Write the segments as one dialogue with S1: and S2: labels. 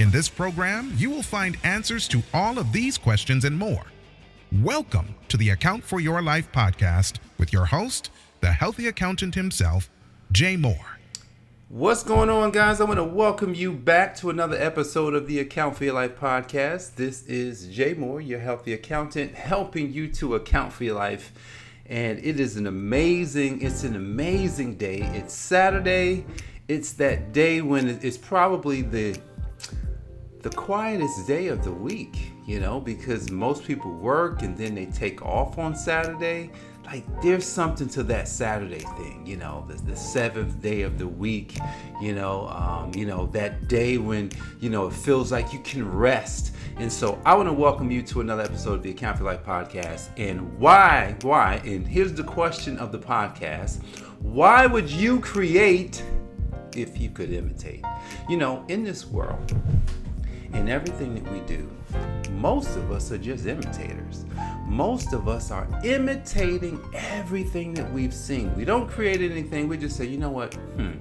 S1: In this program, you will find answers to all of these questions and more. Welcome to the Account for Your Life podcast with your host, the healthy accountant himself, Jay Moore.
S2: What's going on, guys? I want to welcome you back to another episode of the Account for Your Life podcast. This is Jay Moore, your healthy accountant, helping you to account for your life. And it is an amazing, it's an amazing day. It's Saturday. It's that day when it's probably the the quietest day of the week, you know, because most people work and then they take off on Saturday like there's something to that Saturday thing, you know, the, the seventh day of the week, you know, um, you know that day when you know it feels like you can rest. And so I want to welcome you to another episode of the Account for Life podcast. And why, why? And here's the question of the podcast: Why would you create if you could imitate? You know, in this world, in everything that we do, most of us are just imitators most of us are imitating everything that we've seen. We don't create anything. We just say, you know what? Hmm.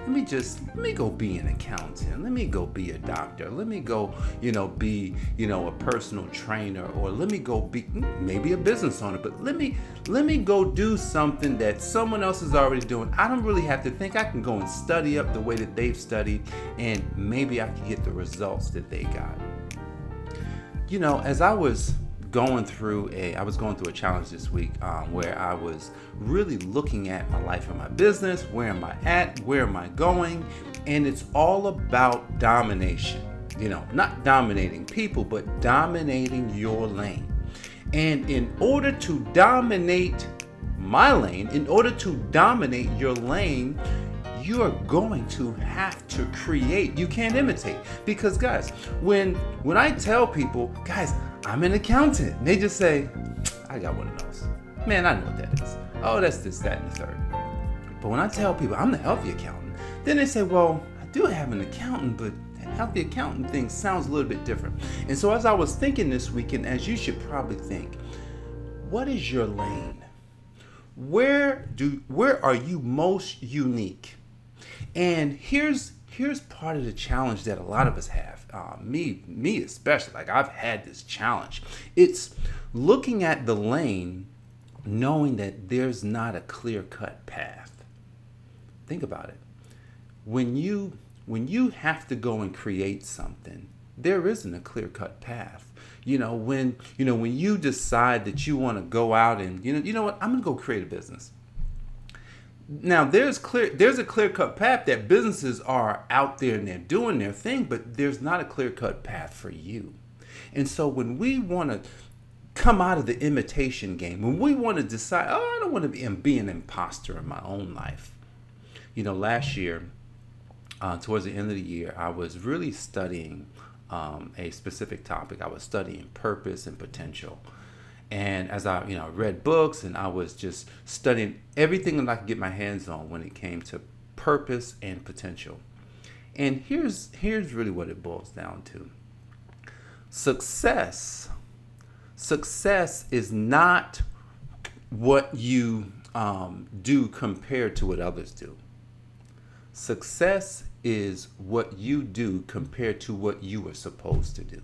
S2: Let me just let me go be an accountant. Let me go be a doctor. Let me go, you know, be, you know, a personal trainer or let me go be hmm, maybe a business owner. But let me let me go do something that someone else is already doing. I don't really have to think. I can go and study up the way that they've studied and maybe I can get the results that they got. You know, as I was going through a I was going through a challenge this week um, where I was really looking at my life and my business. Where am I at? Where am I going? And it's all about domination. You know, not dominating people, but dominating your lane. And in order to dominate my lane, in order to dominate your lane, you're going to have to create. You can't imitate. Because guys, when when I tell people, guys, I'm an accountant. And they just say, I got one of those. Man, I know what that is. Oh, that's this, that, and the third. But when I tell people I'm the healthy accountant, then they say, well, I do have an accountant, but that healthy accountant thing sounds a little bit different. And so as I was thinking this weekend, as you should probably think, what is your lane? Where do where are you most unique? And here's here's part of the challenge that a lot of us have. Uh, me, me especially. Like I've had this challenge. It's looking at the lane, knowing that there's not a clear cut path. Think about it. When you when you have to go and create something, there isn't a clear cut path. You know, when you know when you decide that you want to go out and you know, you know what, I'm gonna go create a business now there's clear there's a clear cut path that businesses are out there and they're doing their thing but there's not a clear cut path for you. And so when we want to come out of the imitation game when we want to decide oh i don't want to be, be an imposter in my own life you know last year uh, towards the end of the year i was really studying um, a specific topic. I was studying purpose and potential and as I, you know, read books and I was just studying everything that I could get my hands on when it came to purpose and potential. And here's here's really what it boils down to. Success. Success is not what you um, do compared to what others do. Success is what you do compared to what you were supposed to do.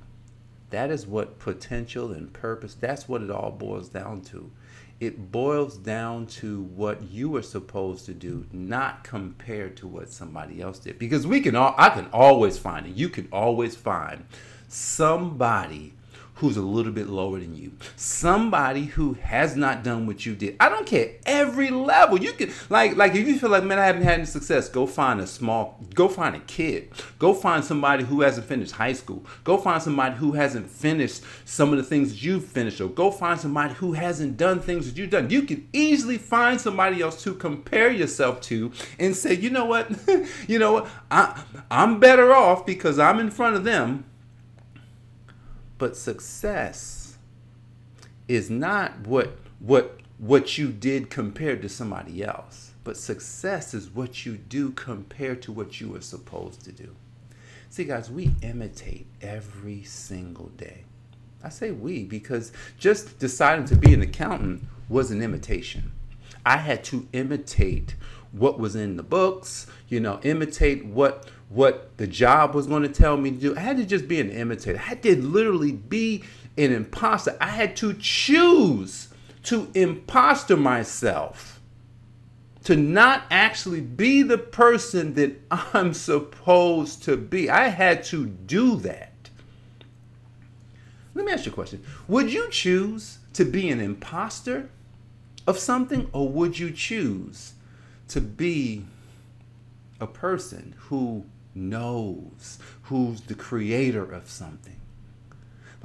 S2: That is what potential and purpose, that's what it all boils down to. It boils down to what you are supposed to do, not compared to what somebody else did. Because we can all I can always find it. You can always find somebody who's a little bit lower than you. Somebody who has not done what you did. I don't care. Every level. You can like like if you feel like man, I haven't had any success, go find a small go find a kid. Go find somebody who hasn't finished high school. Go find somebody who hasn't finished some of the things that you've finished, or go find somebody who hasn't done things that you've done. You can easily find somebody else to compare yourself to and say, you know what? you know what? I I'm better off because I'm in front of them But success is not what what what you did compared to somebody else. But success is what you do compared to what you were supposed to do. See, guys, we imitate every single day. I say we because just deciding to be an accountant was an imitation. I had to imitate what was in the books, you know, imitate what what the job was going to tell me to do. I had to just be an imitator. I had to literally be an imposter. I had to choose to imposter myself, to not actually be the person that I'm supposed to be. I had to do that. Let me ask you a question. Would you choose to be an imposter of something, or would you choose to be a person who knows, who's the creator of something?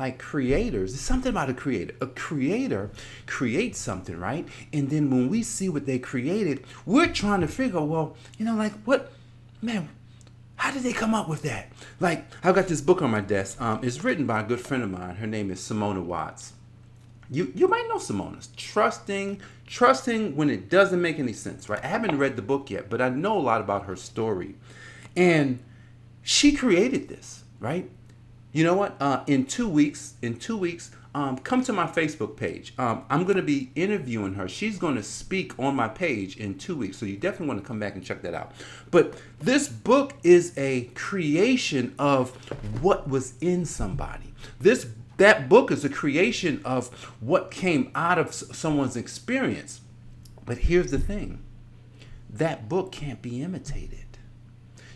S2: like creators, there's something about a creator. A creator creates something, right? And then when we see what they created, we're trying to figure, well, you know, like what, man, how did they come up with that? Like, I've got this book on my desk. Um, it's written by a good friend of mine. Her name is Simona Watts. You you might know Simona. Trusting, trusting when it doesn't make any sense, right? I haven't read the book yet, but I know a lot about her story. And she created this, right? you know what? Uh, in two weeks, in two weeks, um, come to my Facebook page. Um, I'm going to be interviewing her. She's going to speak on my page in two weeks. So you definitely want to come back and check that out. But this book is a creation of what was in somebody. This that book is a creation of what came out of someone's experience. But here's the thing. That book can't be imitated.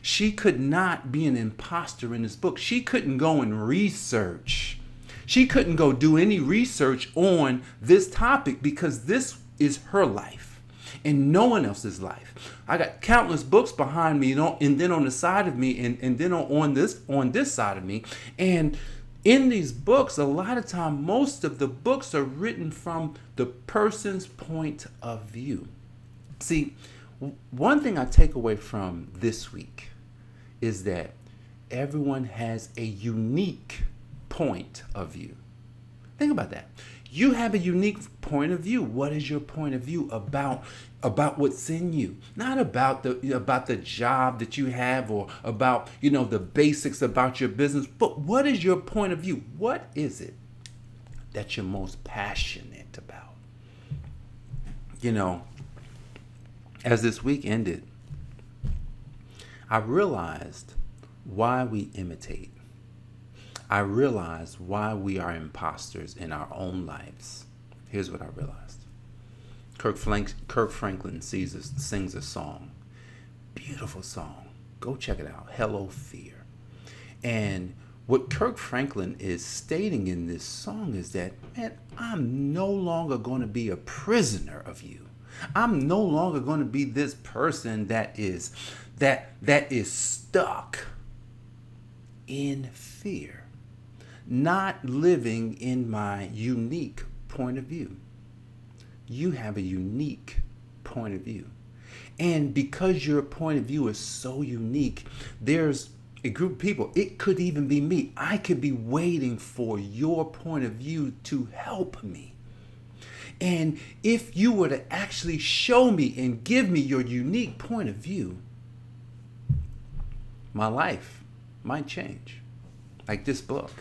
S2: She could not be an imposter in this book. She couldn't go and research. She couldn't go do any research on this topic because this is her life and no one else's life. I got countless books behind me, know, and then on the side of me, and, and then on, on this on this side of me. And in these books, a lot of time, most of the books are written from the person's point of view. See, one thing I take away from this week is that everyone has a unique point of view. Think about that. You have a unique point of view. What is your point of view about about what's in you? Not about the about the job that you have or about, you know, the basics about your business, but what is your point of view? What is it that you're most passionate about? You know, as this week ended, I realized why we imitate. I realized why we are imposters in our own lives. Here's what I realized Kirk, Frank, Kirk Franklin sees sings a song, beautiful song. Go check it out Hello, Fear. And what Kirk Franklin is stating in this song is that, man, I'm no longer going to be a prisoner of you. I'm no longer going to be this person that is that that is stuck in fear, not living in my unique point of view. You have a unique point of view. And because your point of view is so unique, there's a group of people, it could even be me. I could be waiting for your point of view to help me. And if you were to actually show me and give me your unique point of view, my life might change. Like this book.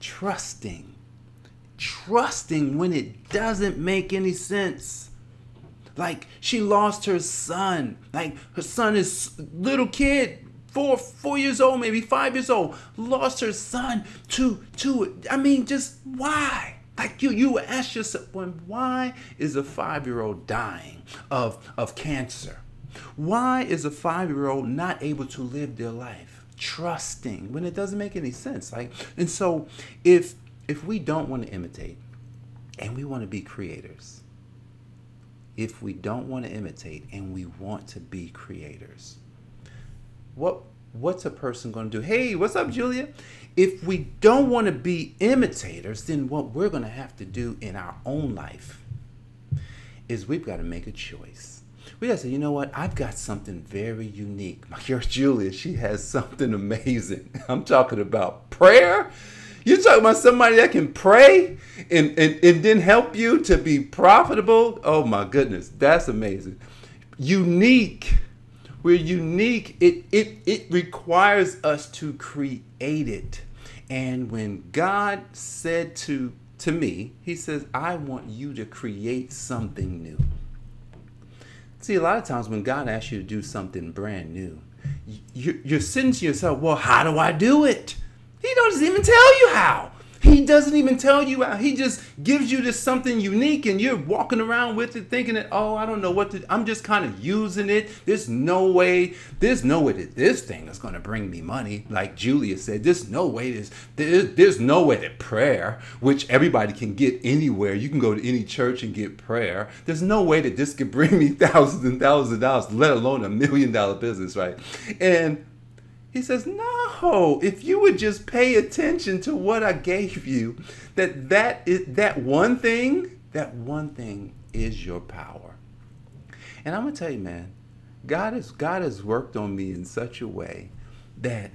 S2: Trusting. Trusting when it doesn't make any sense. Like she lost her son. Like her son is little kid, four four years old, maybe five years old, lost her son to to I mean, just why? Like you you ask yourself, when why is a five year old dying of of cancer? Why is a five year old not able to live their life trusting when it doesn't make any sense? Like, and so if if we don't want to imitate and we want to be creators, if we don't want to imitate and we want to be creators, what what's a person going to do? Hey, what's up, Julia? If we don't want to be imitators, then what we're going to have to do in our own life is we've got to make a choice we gotta say, you know what? I've got something very unique. My girl Julia, she has something amazing. I'm talking about prayer. You're talking about somebody that can pray and, and, and then help you to be profitable. Oh my goodness, that's amazing. Unique. We're unique. It it it requires us to create it. And when God said to to me, he says, I want you to create something new. See, a lot of times when God asks you to do something brand new, you're sitting to yourself, well, how do I do it? He doesn't even tell you how. He doesn't even tell you how. He just gives you this something unique and you're walking around with it thinking that, oh, I don't know what to, I'm just kind of using it. There's no way, there's no way that this thing is going to bring me money. Like Julia said, there's no way, there's, there's, there's no way that prayer, which everybody can get anywhere, you can go to any church and get prayer. There's no way that this could bring me thousands and thousands of dollars, let alone a million dollar business, right? And he says, "No, if you would just pay attention to what I gave you, that that is that one thing, that one thing is your power." And I'm going to tell you, man, God has God has worked on me in such a way that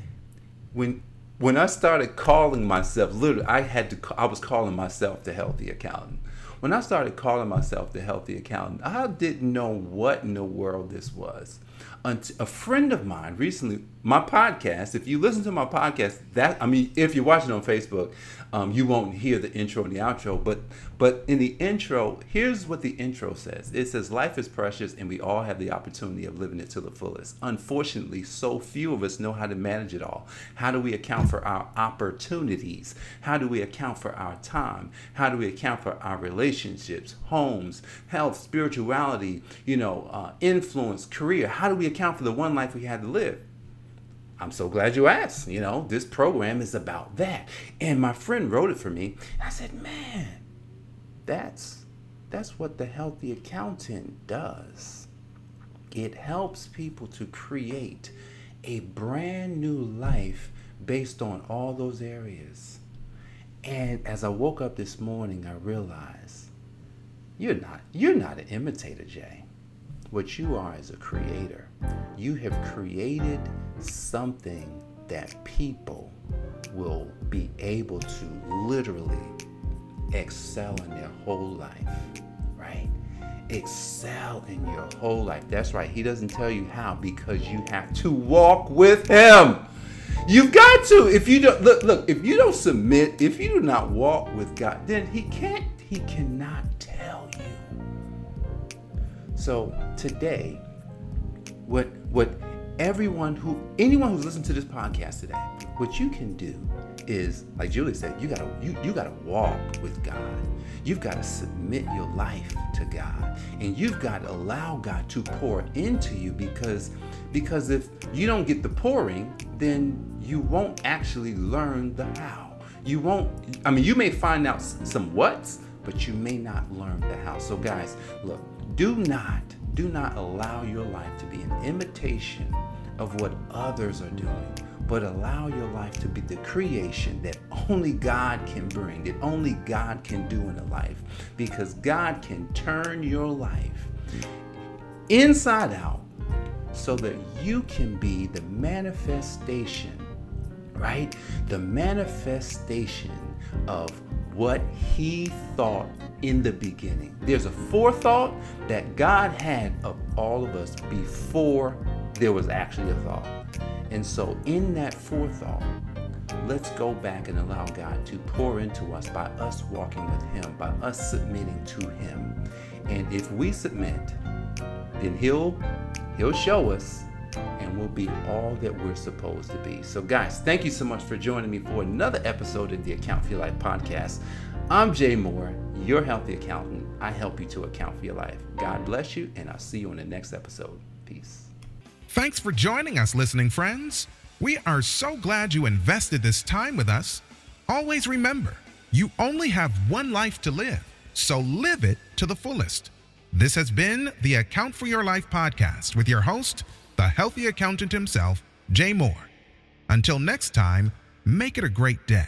S2: when when I started calling myself, literally, I had to I was calling myself the healthy accountant. When I started calling myself the healthy accountant, I didn't know what in the world this was a friend of mine recently, my podcast, if you listen to my podcast, that I mean, if you're watching on Facebook, um, you won't hear the intro and the outro. But but in the intro, here's what the intro says. It says, "Life is precious, and we all have the opportunity of living it to the fullest." Unfortunately, so few of us know how to manage it all. How do we account for our opportunities? How do we account for our time? How do we account for our relationships, homes, health, spirituality, you know, uh, influence, career? How do we account for the one life we had to live? I'm so glad you asked. You know, this program is about that. And my friend wrote it for me. I said, man, that's that's what the healthy accountant does. It helps people to create a brand new life based on all those areas. And as I woke up this morning, I realized you're not you're not an imitator, Jay. What you are is a creator. You have created something that people will be able to literally excel in their whole life, right? Excel in your whole life. That's right. He doesn't tell you how because you have to walk with him. You've got to. If you don't look, look, if you don't submit, if you do not walk with God, then he can't, he cannot tell. So today, what what everyone who anyone who's listened to this podcast today, what you can do is like Julie said, you gotta you, you gotta walk with God. You've got to submit your life to God. And you've got to allow God to pour into you because because if you don't get the pouring, then you won't actually learn the how. You won't I mean you may find out some what's, but you may not learn the how. So guys, look, do not do not allow your life to be an imitation of what others are doing, but allow your life to be the creation that only God can bring, that only God can do in a life, because God can turn your life inside out so that you can be the manifestation, right? The manifestation of what He thought in the beginning. There's a forethought that God had of all of us before there was actually a thought. And so, in that forethought, let's go back and allow God to pour into us by us walking with Him, by us submitting to Him. And if we submit, then He'll He'll show us and we'll be all that we're supposed to be. So, guys, thank you so much for joining me for another episode of the Account for Life podcast. I'm Jay Moore, your healthy accountant. I help you to account for your life. God bless you, and I'll see you on the next episode. Peace.
S1: Thanks for joining us, listening friends. We are so glad you invested this time with us. Always remember, you only have one life to live, so live it to the fullest. This has been the Account for Your Life podcast with your host, the healthy accountant himself, Jay Moore. Until next time, make it a great day.